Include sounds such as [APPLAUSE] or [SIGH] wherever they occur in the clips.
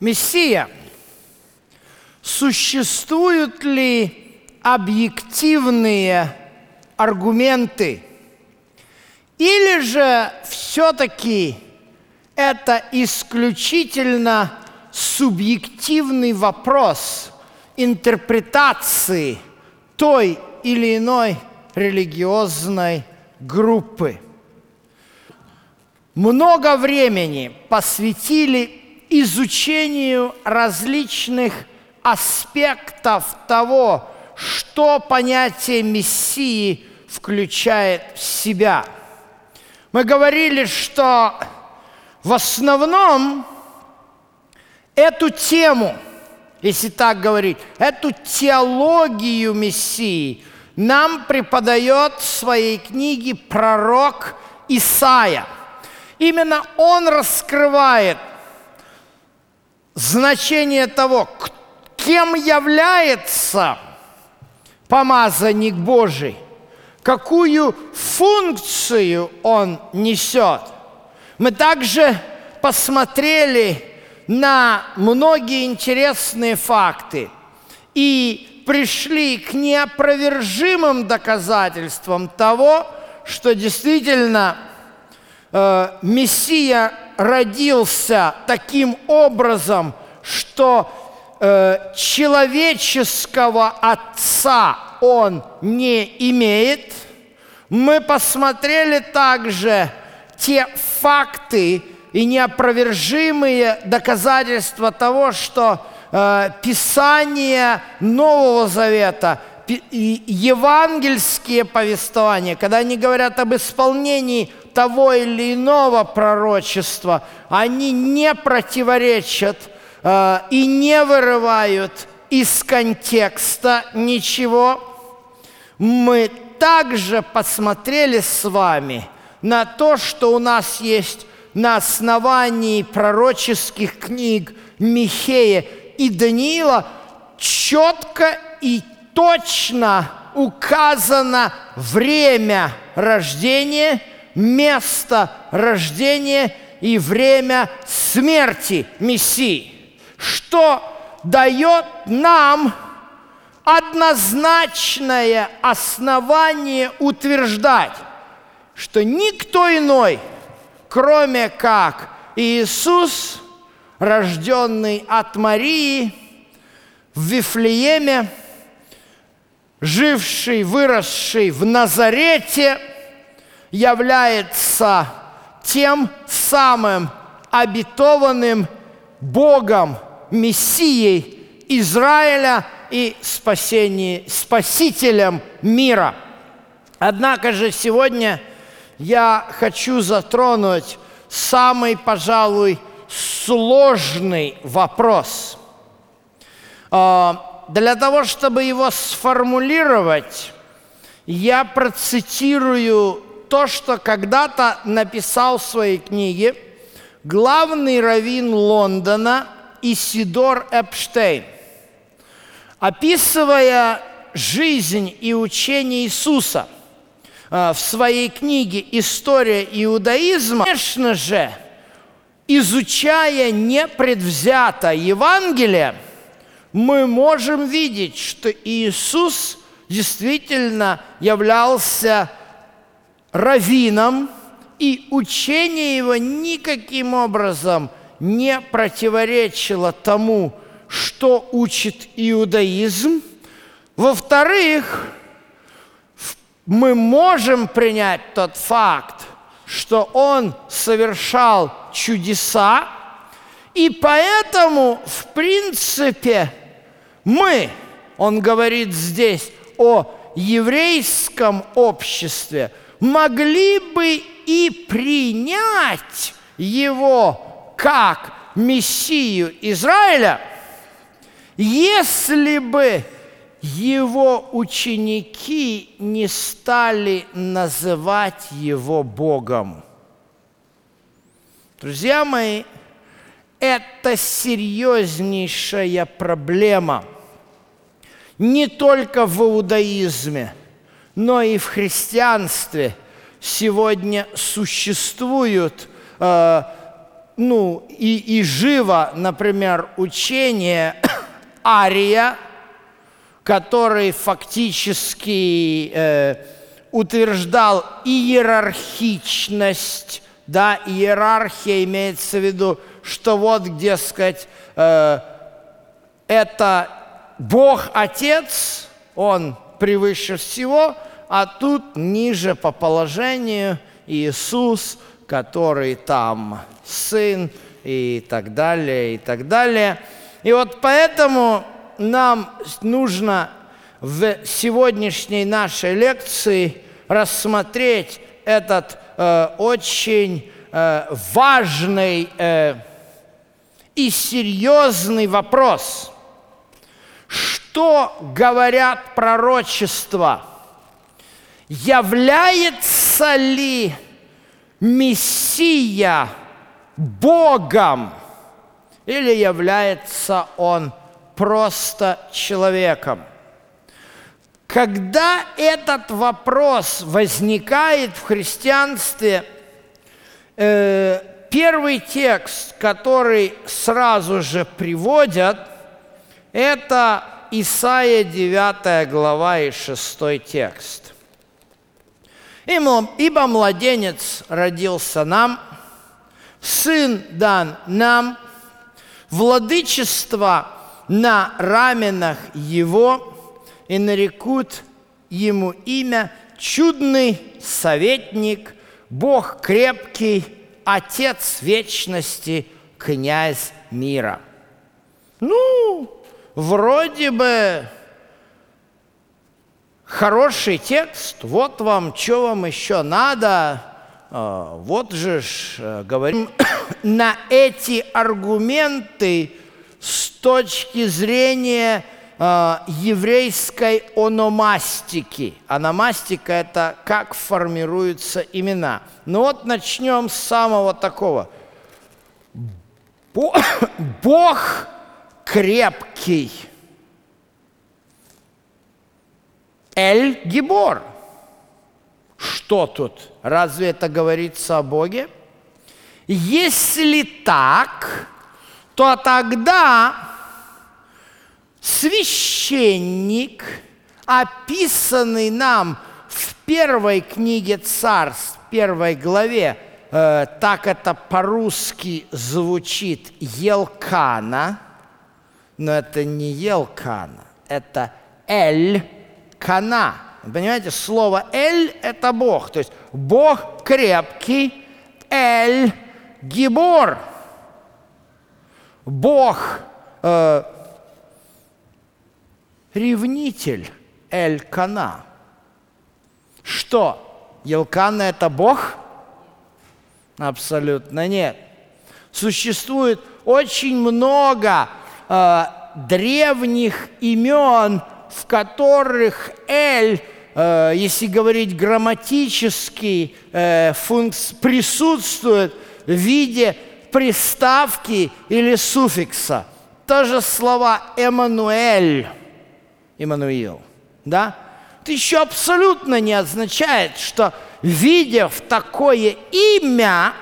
Мессия. Существуют ли объективные аргументы? Или же все-таки это исключительно субъективный вопрос интерпретации той или иной религиозной группы. Много времени посвятили изучению различных аспектов того, что понятие Мессии включает в себя. Мы говорили, что в основном эту тему, если так говорить, эту теологию Мессии нам преподает в своей книге пророк Исаия. Именно он раскрывает значение того, кем является помазанник Божий, какую функцию он несет. Мы также посмотрели на многие интересные факты и пришли к неопровержимым доказательствам того, что действительно э, Мессия родился таким образом, что э, человеческого отца он не имеет. Мы посмотрели также те факты и неопровержимые доказательства того, что э, Писание Нового Завета и евангельские повествования, когда они говорят об исполнении того или иного пророчества, они не противоречат и не вырывают из контекста ничего. Мы также посмотрели с вами на то, что у нас есть на основании пророческих книг Михея и Даниила четко и точно указано время рождения – место рождения и время смерти Мессии, что дает нам однозначное основание утверждать, что никто иной, кроме как Иисус, рожденный от Марии в Вифлееме, живший, выросший в Назарете – является тем самым обетованным Богом, Мессией Израиля и спасение, Спасителем мира. Однако же сегодня я хочу затронуть самый, пожалуй, сложный вопрос. А, для того, чтобы его сформулировать, я процитирую то, что когда-то написал в своей книге главный раввин Лондона Исидор Эпштейн. Описывая жизнь и учение Иисуса э, в своей книге «История иудаизма», конечно же, изучая непредвзято Евангелие, мы можем видеть, что Иисус действительно являлся раввином, и учение его никаким образом не противоречило тому, что учит иудаизм. Во-вторых, мы можем принять тот факт, что он совершал чудеса, и поэтому, в принципе, мы, он говорит здесь о еврейском обществе – могли бы и принять его как Мессию Израиля, если бы его ученики не стали называть его Богом. Друзья мои, это серьезнейшая проблема не только в иудаизме – но и в христианстве сегодня существуют э, ну, и, и живо, например, учение [COUGHS] Ария, который фактически э, утверждал иерархичность, да, иерархия имеется в виду, что вот, где сказать, э, это Бог Отец, Он превыше всего, а тут ниже по положению Иисус, который там Сын и так далее, и так далее. И вот поэтому нам нужно в сегодняшней нашей лекции рассмотреть этот э, очень э, важный э, и серьезный вопрос. Что говорят пророчества? Является ли Мессия Богом или является Он просто человеком? Когда этот вопрос возникает в христианстве, э, первый текст, который сразу же приводят, это Исаия 9 глава и 6 текст. «Ибо младенец родился нам, сын дан нам, владычество на раменах его, и нарекут ему имя чудный советник, Бог крепкий, Отец вечности, князь мира. Ну, вроде бы хороший текст, вот вам, что вам еще надо, а, вот же ж, э, говорим, [COUGHS] на эти аргументы с точки зрения а, еврейской ономастики. Ономастика – это как формируются имена. Ну вот начнем с самого такого. [COUGHS] Бог крепкий. Эль Гибор. Что тут? Разве это говорится о Боге? Если так, то тогда священник, описанный нам в первой книге царств, первой главе, э, так это по-русски звучит Елкана, но это не Елкана, это Эль-Кана. Понимаете, слово Эль – это Бог, то есть Бог крепкий, Эль-Гибор. Бог э, ревнитель Эль-Кана. Что, Елкана – это Бог? Абсолютно нет. Существует очень много э, древних имен, в которых Эль, э, если говорить грамматически, э, присутствует в виде приставки или суффикса. Тоже слова «Эммануэль» Иммануил. Да? Это еще абсолютно не означает, что, видев такое имя,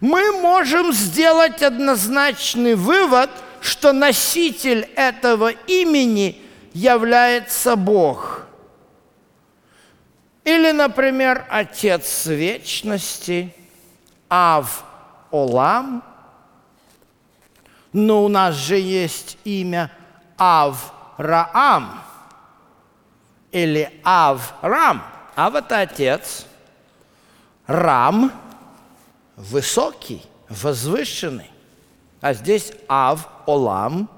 мы можем сделать однозначный вывод, что носитель этого имени является Бог. Или, например, Отец Вечности, Ав Олам. Но у нас же есть имя Ав Раам или. Ав – это отец. Рам – высокий, возвышенный. А здесь Ав – Олам,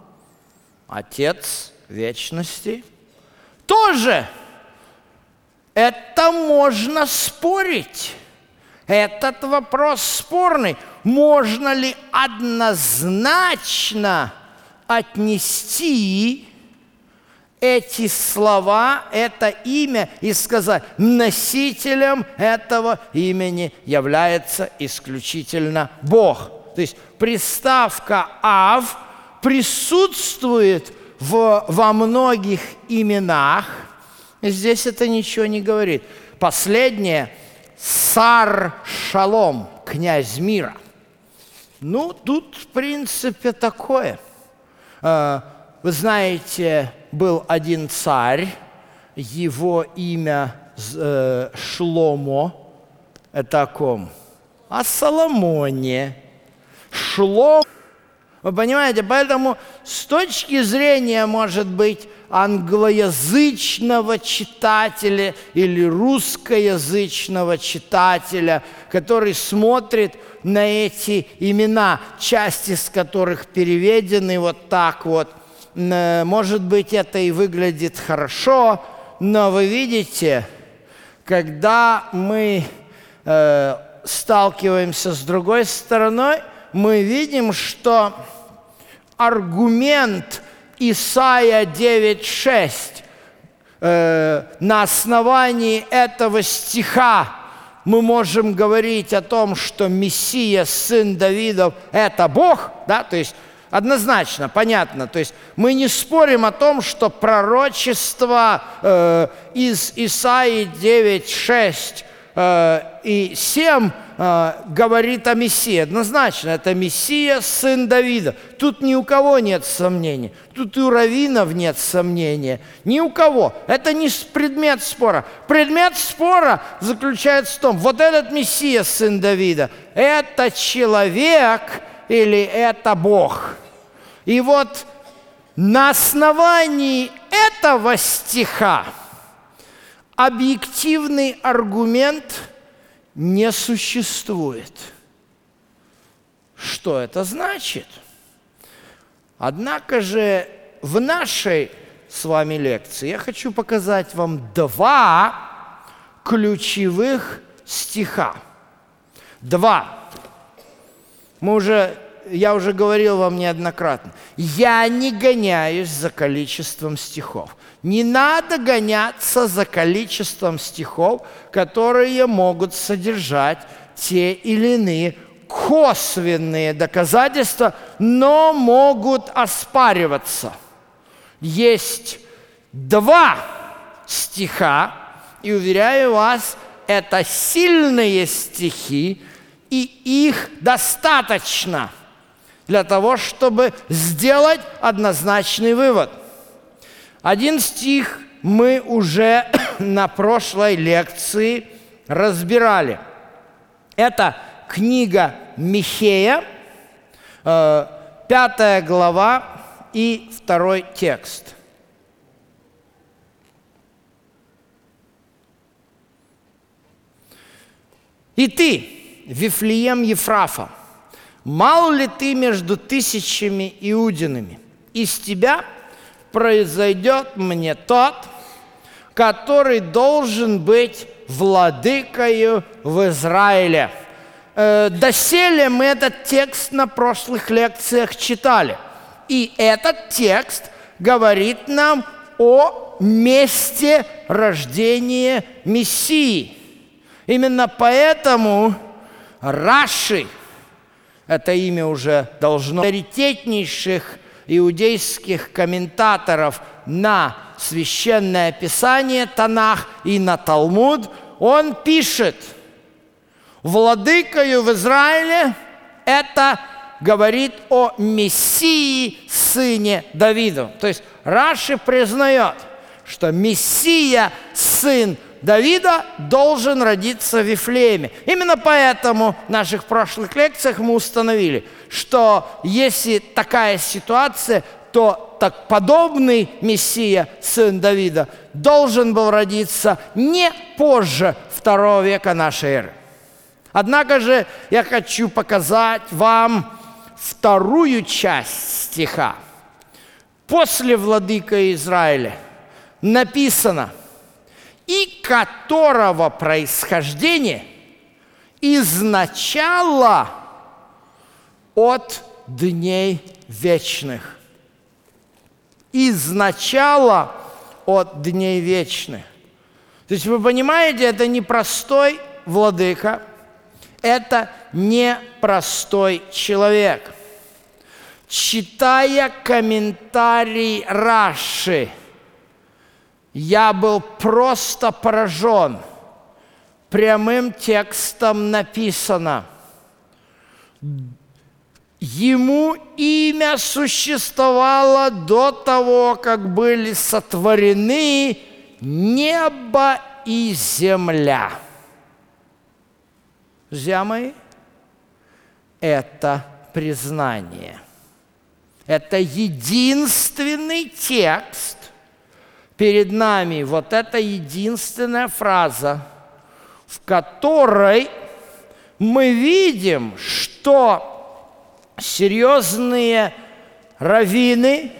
отец вечности. Тоже это можно спорить. Этот вопрос спорный. Можно ли однозначно отнести эти слова, это имя и сказать, носителем этого имени является исключительно Бог. То есть приставка «ав» присутствует в, во многих именах. Здесь это ничего не говорит. Последнее – Сар Шалом, князь мира. Ну, тут, в принципе, такое. А, вы знаете, был один царь, его имя э, Шломо. Это о ком? О Соломоне. Шломо. Вы понимаете, поэтому с точки зрения, может быть, англоязычного читателя или русскоязычного читателя, который смотрит на эти имена, части из которых переведены вот так вот. Может быть, это и выглядит хорошо, но вы видите, когда мы э, сталкиваемся с другой стороной, мы видим, что аргумент Исаия 9.6 э, на основании этого стиха мы можем говорить о том, что Мессия, сын Давидов, это Бог, да, то есть однозначно, понятно. То есть мы не спорим о том, что пророчество э, из Исаии 9.6 э, и 7 э, говорит о Мессии. Однозначно, это Мессия, сын Давида. Тут ни у кого нет сомнений. Тут и у раввинов нет сомнения. Ни у кого. Это не предмет спора. Предмет спора заключается в том, вот этот Мессия, сын Давида, это человек или это Бог. И вот на основании этого стиха объективный аргумент не существует. Что это значит? Однако же в нашей с вами лекции я хочу показать вам два ключевых стиха. Два. Мы уже, я уже говорил вам неоднократно. Я не гоняюсь за количеством стихов. Не надо гоняться за количеством стихов, которые могут содержать те или иные косвенные доказательства, но могут оспариваться. Есть два стиха, и уверяю вас, это сильные стихи, и их достаточно для того, чтобы сделать однозначный вывод – один стих мы уже [COUGHS] на прошлой лекции разбирали. Это книга Михея, э, пятая глава и второй текст. И ты, Вифлеем Ефрафа, мал ли ты между тысячами иудинами? Из тебя – произойдет мне тот, который должен быть владыкою в Израиле. Э, доселе мы этот текст на прошлых лекциях читали. И этот текст говорит нам о месте рождения Мессии. Именно поэтому Раши, это имя уже должно приоритетнейших иудейских комментаторов на священное писание Танах и на Талмуд, он пишет, владыкою в Израиле это говорит о Мессии, сыне Давиду. То есть Раши признает, что Мессия, сын Давида должен родиться в Вифлееме. Именно поэтому в наших прошлых лекциях мы установили, что если такая ситуация, то так подобный Мессия, сын Давида, должен был родиться не позже второго века нашей эры. Однако же я хочу показать вам вторую часть стиха. После владыка Израиля написано – и которого происхождение изначало от дней вечных. Изначало от дней вечных. То есть вы понимаете, это не простой владыка, это непростой человек. Читая комментарий Раши – я был просто поражен. Прямым текстом написано, Ему имя существовало до того, как были сотворены небо и земля. Друзья мои, это признание. Это единственный текст перед нами, вот эта единственная фраза, в которой мы видим, что серьезные раввины,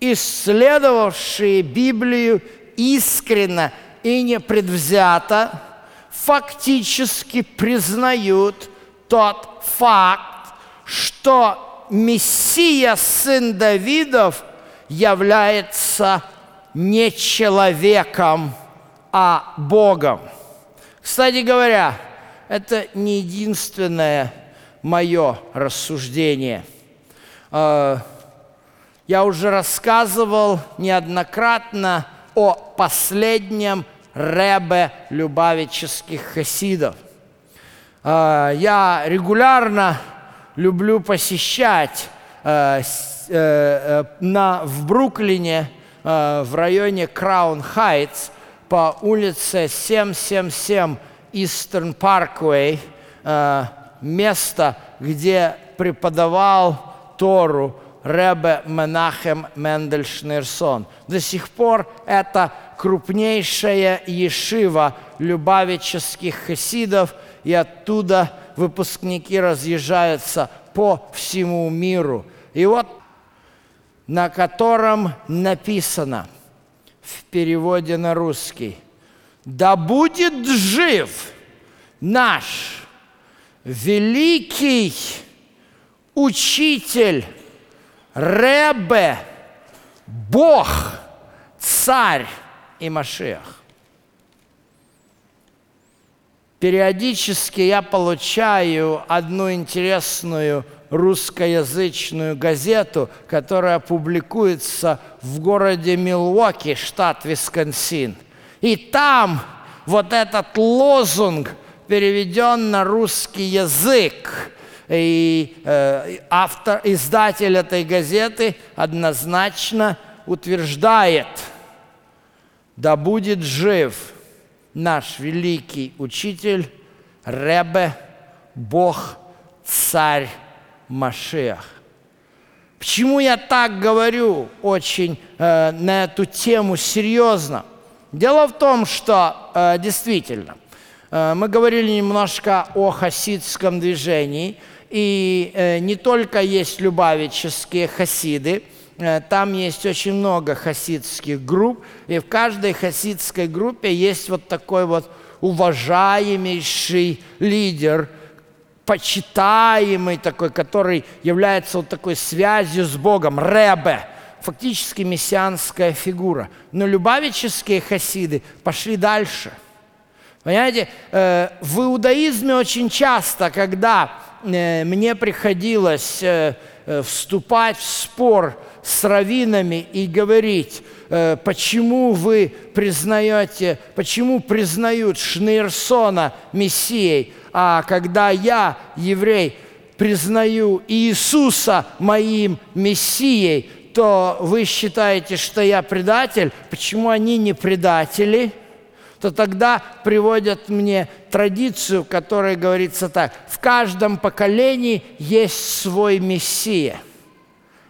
исследовавшие Библию искренно и непредвзято, фактически признают тот факт, что Мессия, сын Давидов, является не человеком, а Богом. Кстати говоря, это не единственное мое рассуждение. А, я уже рассказывал неоднократно о последнем Ребе любавических хасидов. А, я регулярно люблю посещать э, э, э, на, в Бруклине, в районе Краун Хайтс, по улице 777 Eastern Parkway, место, где преподавал Тору Ребе Менахем Мендельшнерсон. До сих пор это крупнейшая ешива любавических хасидов, и оттуда выпускники разъезжаются по всему миру. И вот на котором написано в переводе на русский «Да будет жив наш великий учитель, Ребе, Бог, Царь и Машех. Периодически я получаю одну интересную русскоязычную газету, которая публикуется в городе Милуоки, штат Висконсин. И там вот этот лозунг – переведен на русский язык. И э, автор, издатель этой газеты однозначно утверждает, да будет жив наш великий учитель Ребе, Бог, Царь Машех. Почему я так говорю очень э, на эту тему серьезно? Дело в том, что э, действительно – Э, мы говорили немножко о хасидском движении, и э, не только есть любавические хасиды, там есть очень много хасидских групп, и в каждой хасидской группе есть вот такой вот уважаемейший лидер, почитаемый такой, который является вот такой связью с Богом, Ребе, фактически мессианская фигура. Но любавические хасиды пошли дальше – Понимаете, э, в иудаизме очень часто, когда э, мне приходилось э, вступать в спор с раввинами и говорить, почему вы признаете, почему признают Шнейрсона Мессией, а когда я, еврей, признаю Иисуса моим Мессией, то вы считаете, что я предатель. Почему они не предатели? то тогда приводят мне традицию, в которой говорится так. В каждом поколении есть свой Мессия.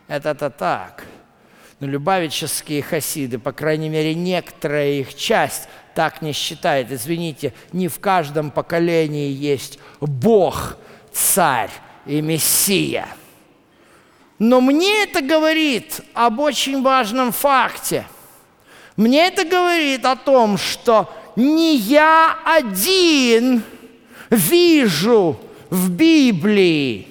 Это-то так. Но любавические хасиды, по крайней мере, некоторая их часть так не считает. Извините, не в каждом поколении есть Бог, Царь и Мессия. Но мне это говорит об очень важном факте – мне это говорит о том, что не я один вижу в Библии,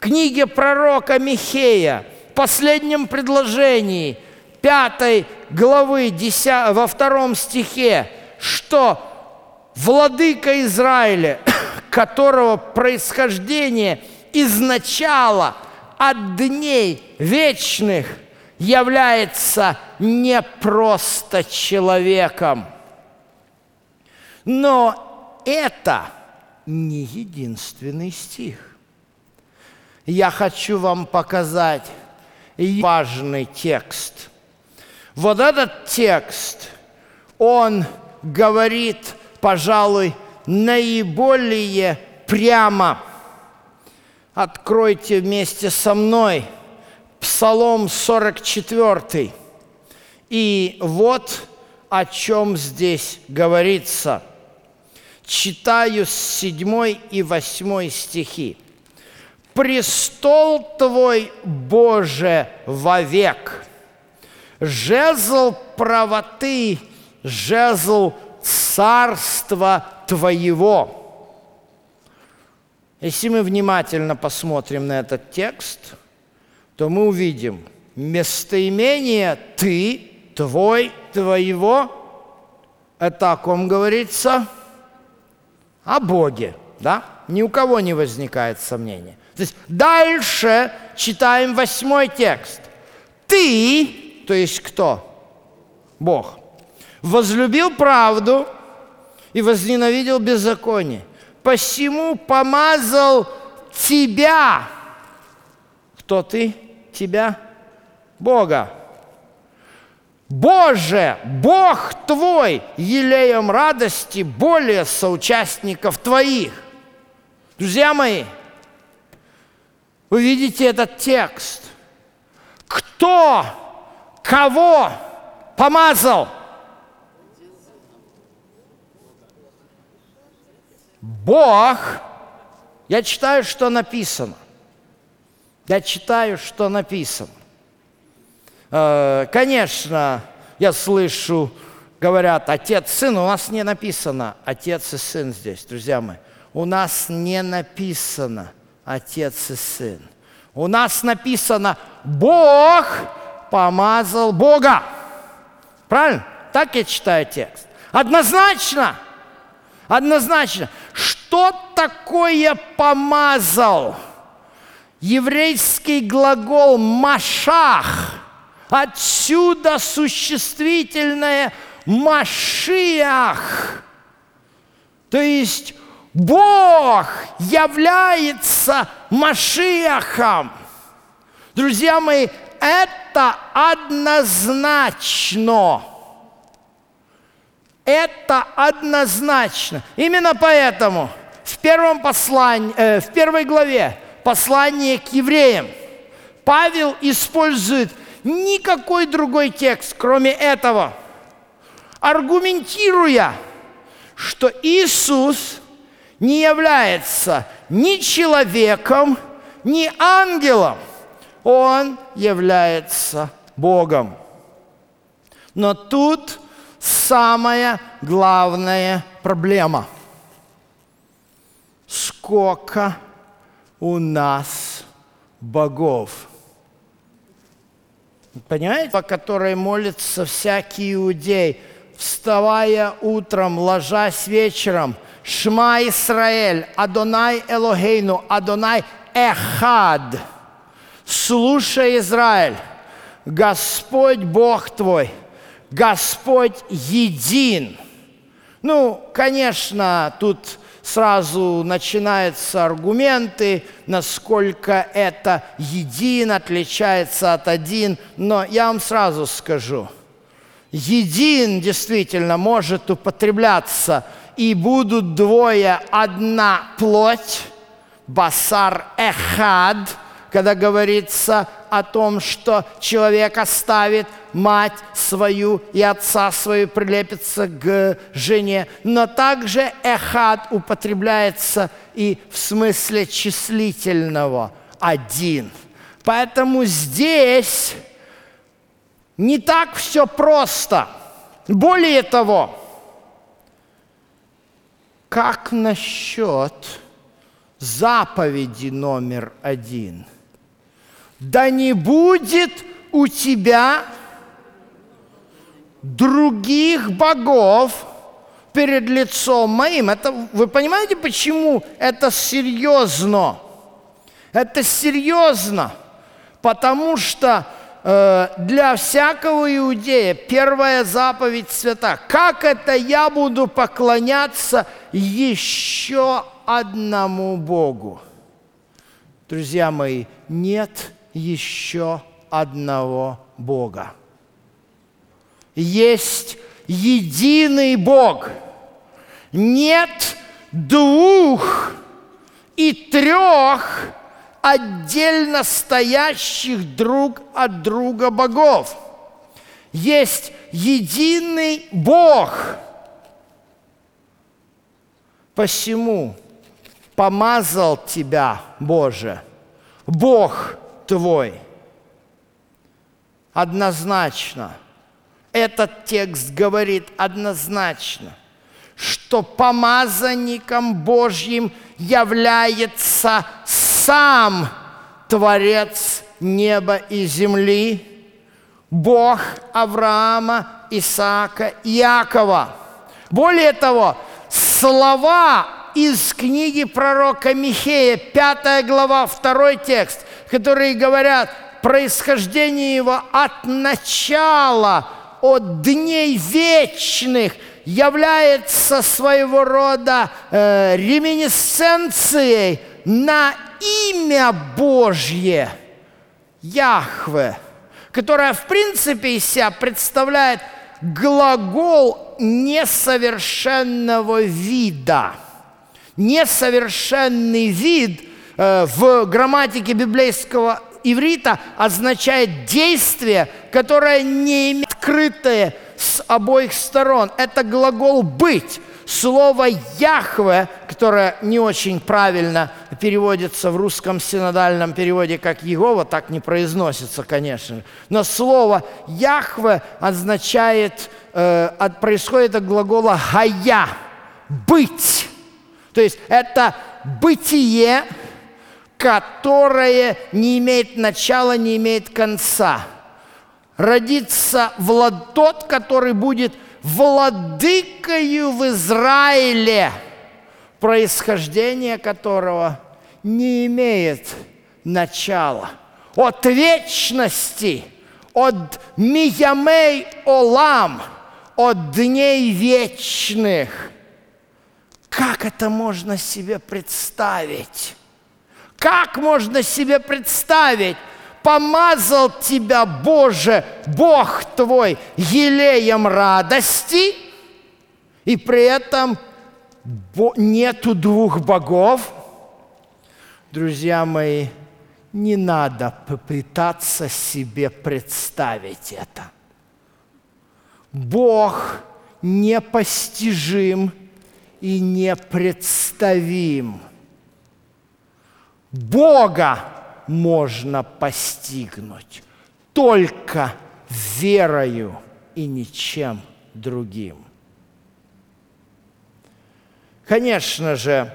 книге пророка Михея, последнем предложении, пятой главы, 10, во втором стихе, что владыка Израиля, [COUGHS] которого происхождение изначала от дней вечных – является не просто человеком. Но это не единственный стих. Я хочу вам показать важный текст. Вот этот текст, он говорит, пожалуй, наиболее прямо. Откройте вместе со мной Псалом 44. И вот о чем здесь говорится. Читаю с 7 и 8 стихи. «Престол Твой, Боже, вовек, жезл правоты, жезл царства Твоего». Если мы внимательно посмотрим на этот текст, то мы увидим местоимение «ты», «твой», «твоего». Это о ком говорится? О Боге, да? Ни у кого не возникает сомнения. То есть дальше читаем восьмой текст. Ты, то есть кто? Бог. Возлюбил правду и возненавидел беззаконие посему помазал тебя. Кто ты? Тебя? Бога. Боже, Бог твой, елеем радости более соучастников твоих. Друзья мои, вы видите этот текст. Кто кого помазал? Бог, я читаю, что написано. Я читаю, что написано. Э, конечно, я слышу, говорят, отец, сын, у нас не написано отец и сын здесь, друзья мои. У нас не написано отец и сын. У нас написано Бог помазал Бога. Правильно? Так я читаю текст. Однозначно – Однозначно. Что такое помазал? Еврейский глагол «машах». Отсюда существительное «машиах». То есть Бог является Машиахом. Друзья мои, это однозначно. Это однозначно. Именно поэтому в, первом послании, э, в первой главе послания к евреям Павел использует никакой другой текст, кроме этого, аргументируя, что Иисус не является ни человеком, ни ангелом. Он является Богом. Но тут самая главная проблема. Сколько у нас богов? Понимаете, по которой молится всякий иудей, вставая утром, ложась вечером, Шма Исраэль, Адонай Элогейну, Адонай Эхад. Слушай, Израиль, Господь Бог твой – Господь един. Ну, конечно, тут сразу начинаются аргументы, насколько это един отличается от один, но я вам сразу скажу, един действительно может употребляться, и будут двое, одна плоть, басар эхад – когда говорится о том, что человек оставит мать свою и отца свою, прилепится к жене. Но также эхад употребляется и в смысле числительного один. Поэтому здесь не так все просто. Более того, как насчет заповеди номер один – да не будет у тебя других богов перед лицом моим. Это, вы понимаете, почему это серьезно? Это серьезно, потому что для всякого иудея первая заповедь свята. Как это я буду поклоняться еще одному Богу? Друзья мои, нет еще одного Бога. Есть единый Бог. Нет двух и трех отдельно стоящих друг от друга богов. Есть единый Бог. Посему помазал тебя, Боже, Бог твой. Однозначно. Этот текст говорит однозначно, что помазанником Божьим является сам Творец неба и земли, Бог Авраама, Исаака Иакова. Более того, слова из книги пророка Михея, 5 глава, 2 текст, которые говорят происхождение его от начала, от дней вечных, является своего рода э, реминесценцией на имя Божье, Яхве, которое в принципе из себя представляет глагол несовершенного вида. Несовершенный вид э, в грамматике библейского иврита означает действие, которое не имеет открытое с обоих сторон. Это глагол «быть». Слово «Яхве», которое не очень правильно переводится в русском синодальном переводе как «Егова», так не произносится, конечно. Но слово «Яхве» означает, э, происходит от глагола «хая» – «быть». То есть это бытие, которое не имеет начала, не имеет конца. Родится влад... тот, который будет – владыкою в Израиле, происхождение которого не имеет начала. От вечности, от миямей олам, от дней вечных. Как это можно себе представить? Как можно себе представить, помазал тебя, Боже, Бог твой, елеем радости, и при этом нету двух богов. Друзья мои, не надо попытаться себе представить это. Бог непостижим и непредставим. Бога можно постигнуть только верою и ничем другим. Конечно же,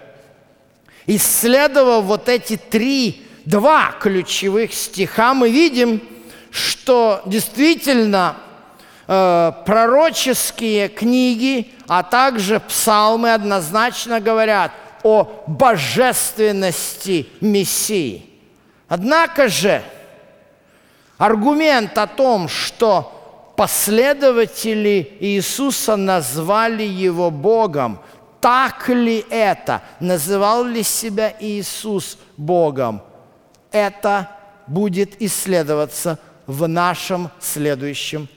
исследовав вот эти три, два ключевых стиха, мы видим, что действительно э, пророческие книги, а также псалмы однозначно говорят о божественности Мессии – Однако же аргумент о том, что последователи Иисуса назвали его Богом, так ли это? Называл ли себя Иисус Богом? Это будет исследоваться в нашем следующем